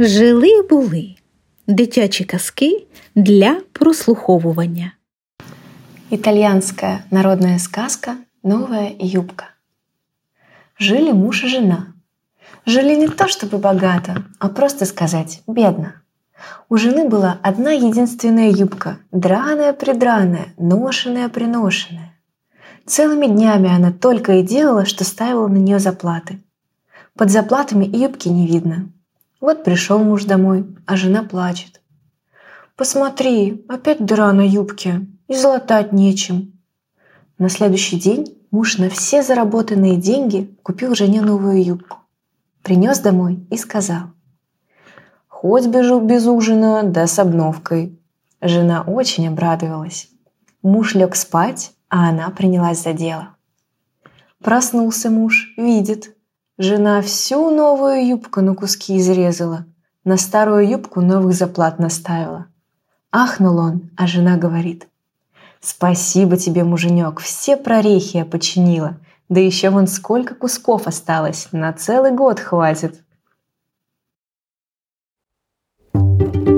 Жили були дитячі казки для прослуховування. Итальянская народная сказка «Новая юбка». Жили муж и жена. Жили не то чтобы богато, а просто сказать бедно. У жены была одна единственная юбка, драная-придраная, ношеная-приношенная. Целыми днями она только и делала, что ставила на нее заплаты. Под заплатами юбки не видно. Вот пришел муж домой, а жена плачет. «Посмотри, опять дыра на юбке, и золотать нечем». На следующий день муж на все заработанные деньги купил жене новую юбку. Принес домой и сказал. «Хоть бежу без ужина, да с обновкой». Жена очень обрадовалась. Муж лег спать, а она принялась за дело. Проснулся муж, видит, Жена всю новую юбку на куски изрезала, на старую юбку новых заплат наставила. Ахнул он, а жена говорит. «Спасибо тебе, муженек, все прорехи я починила, да еще вон сколько кусков осталось, на целый год хватит». thank you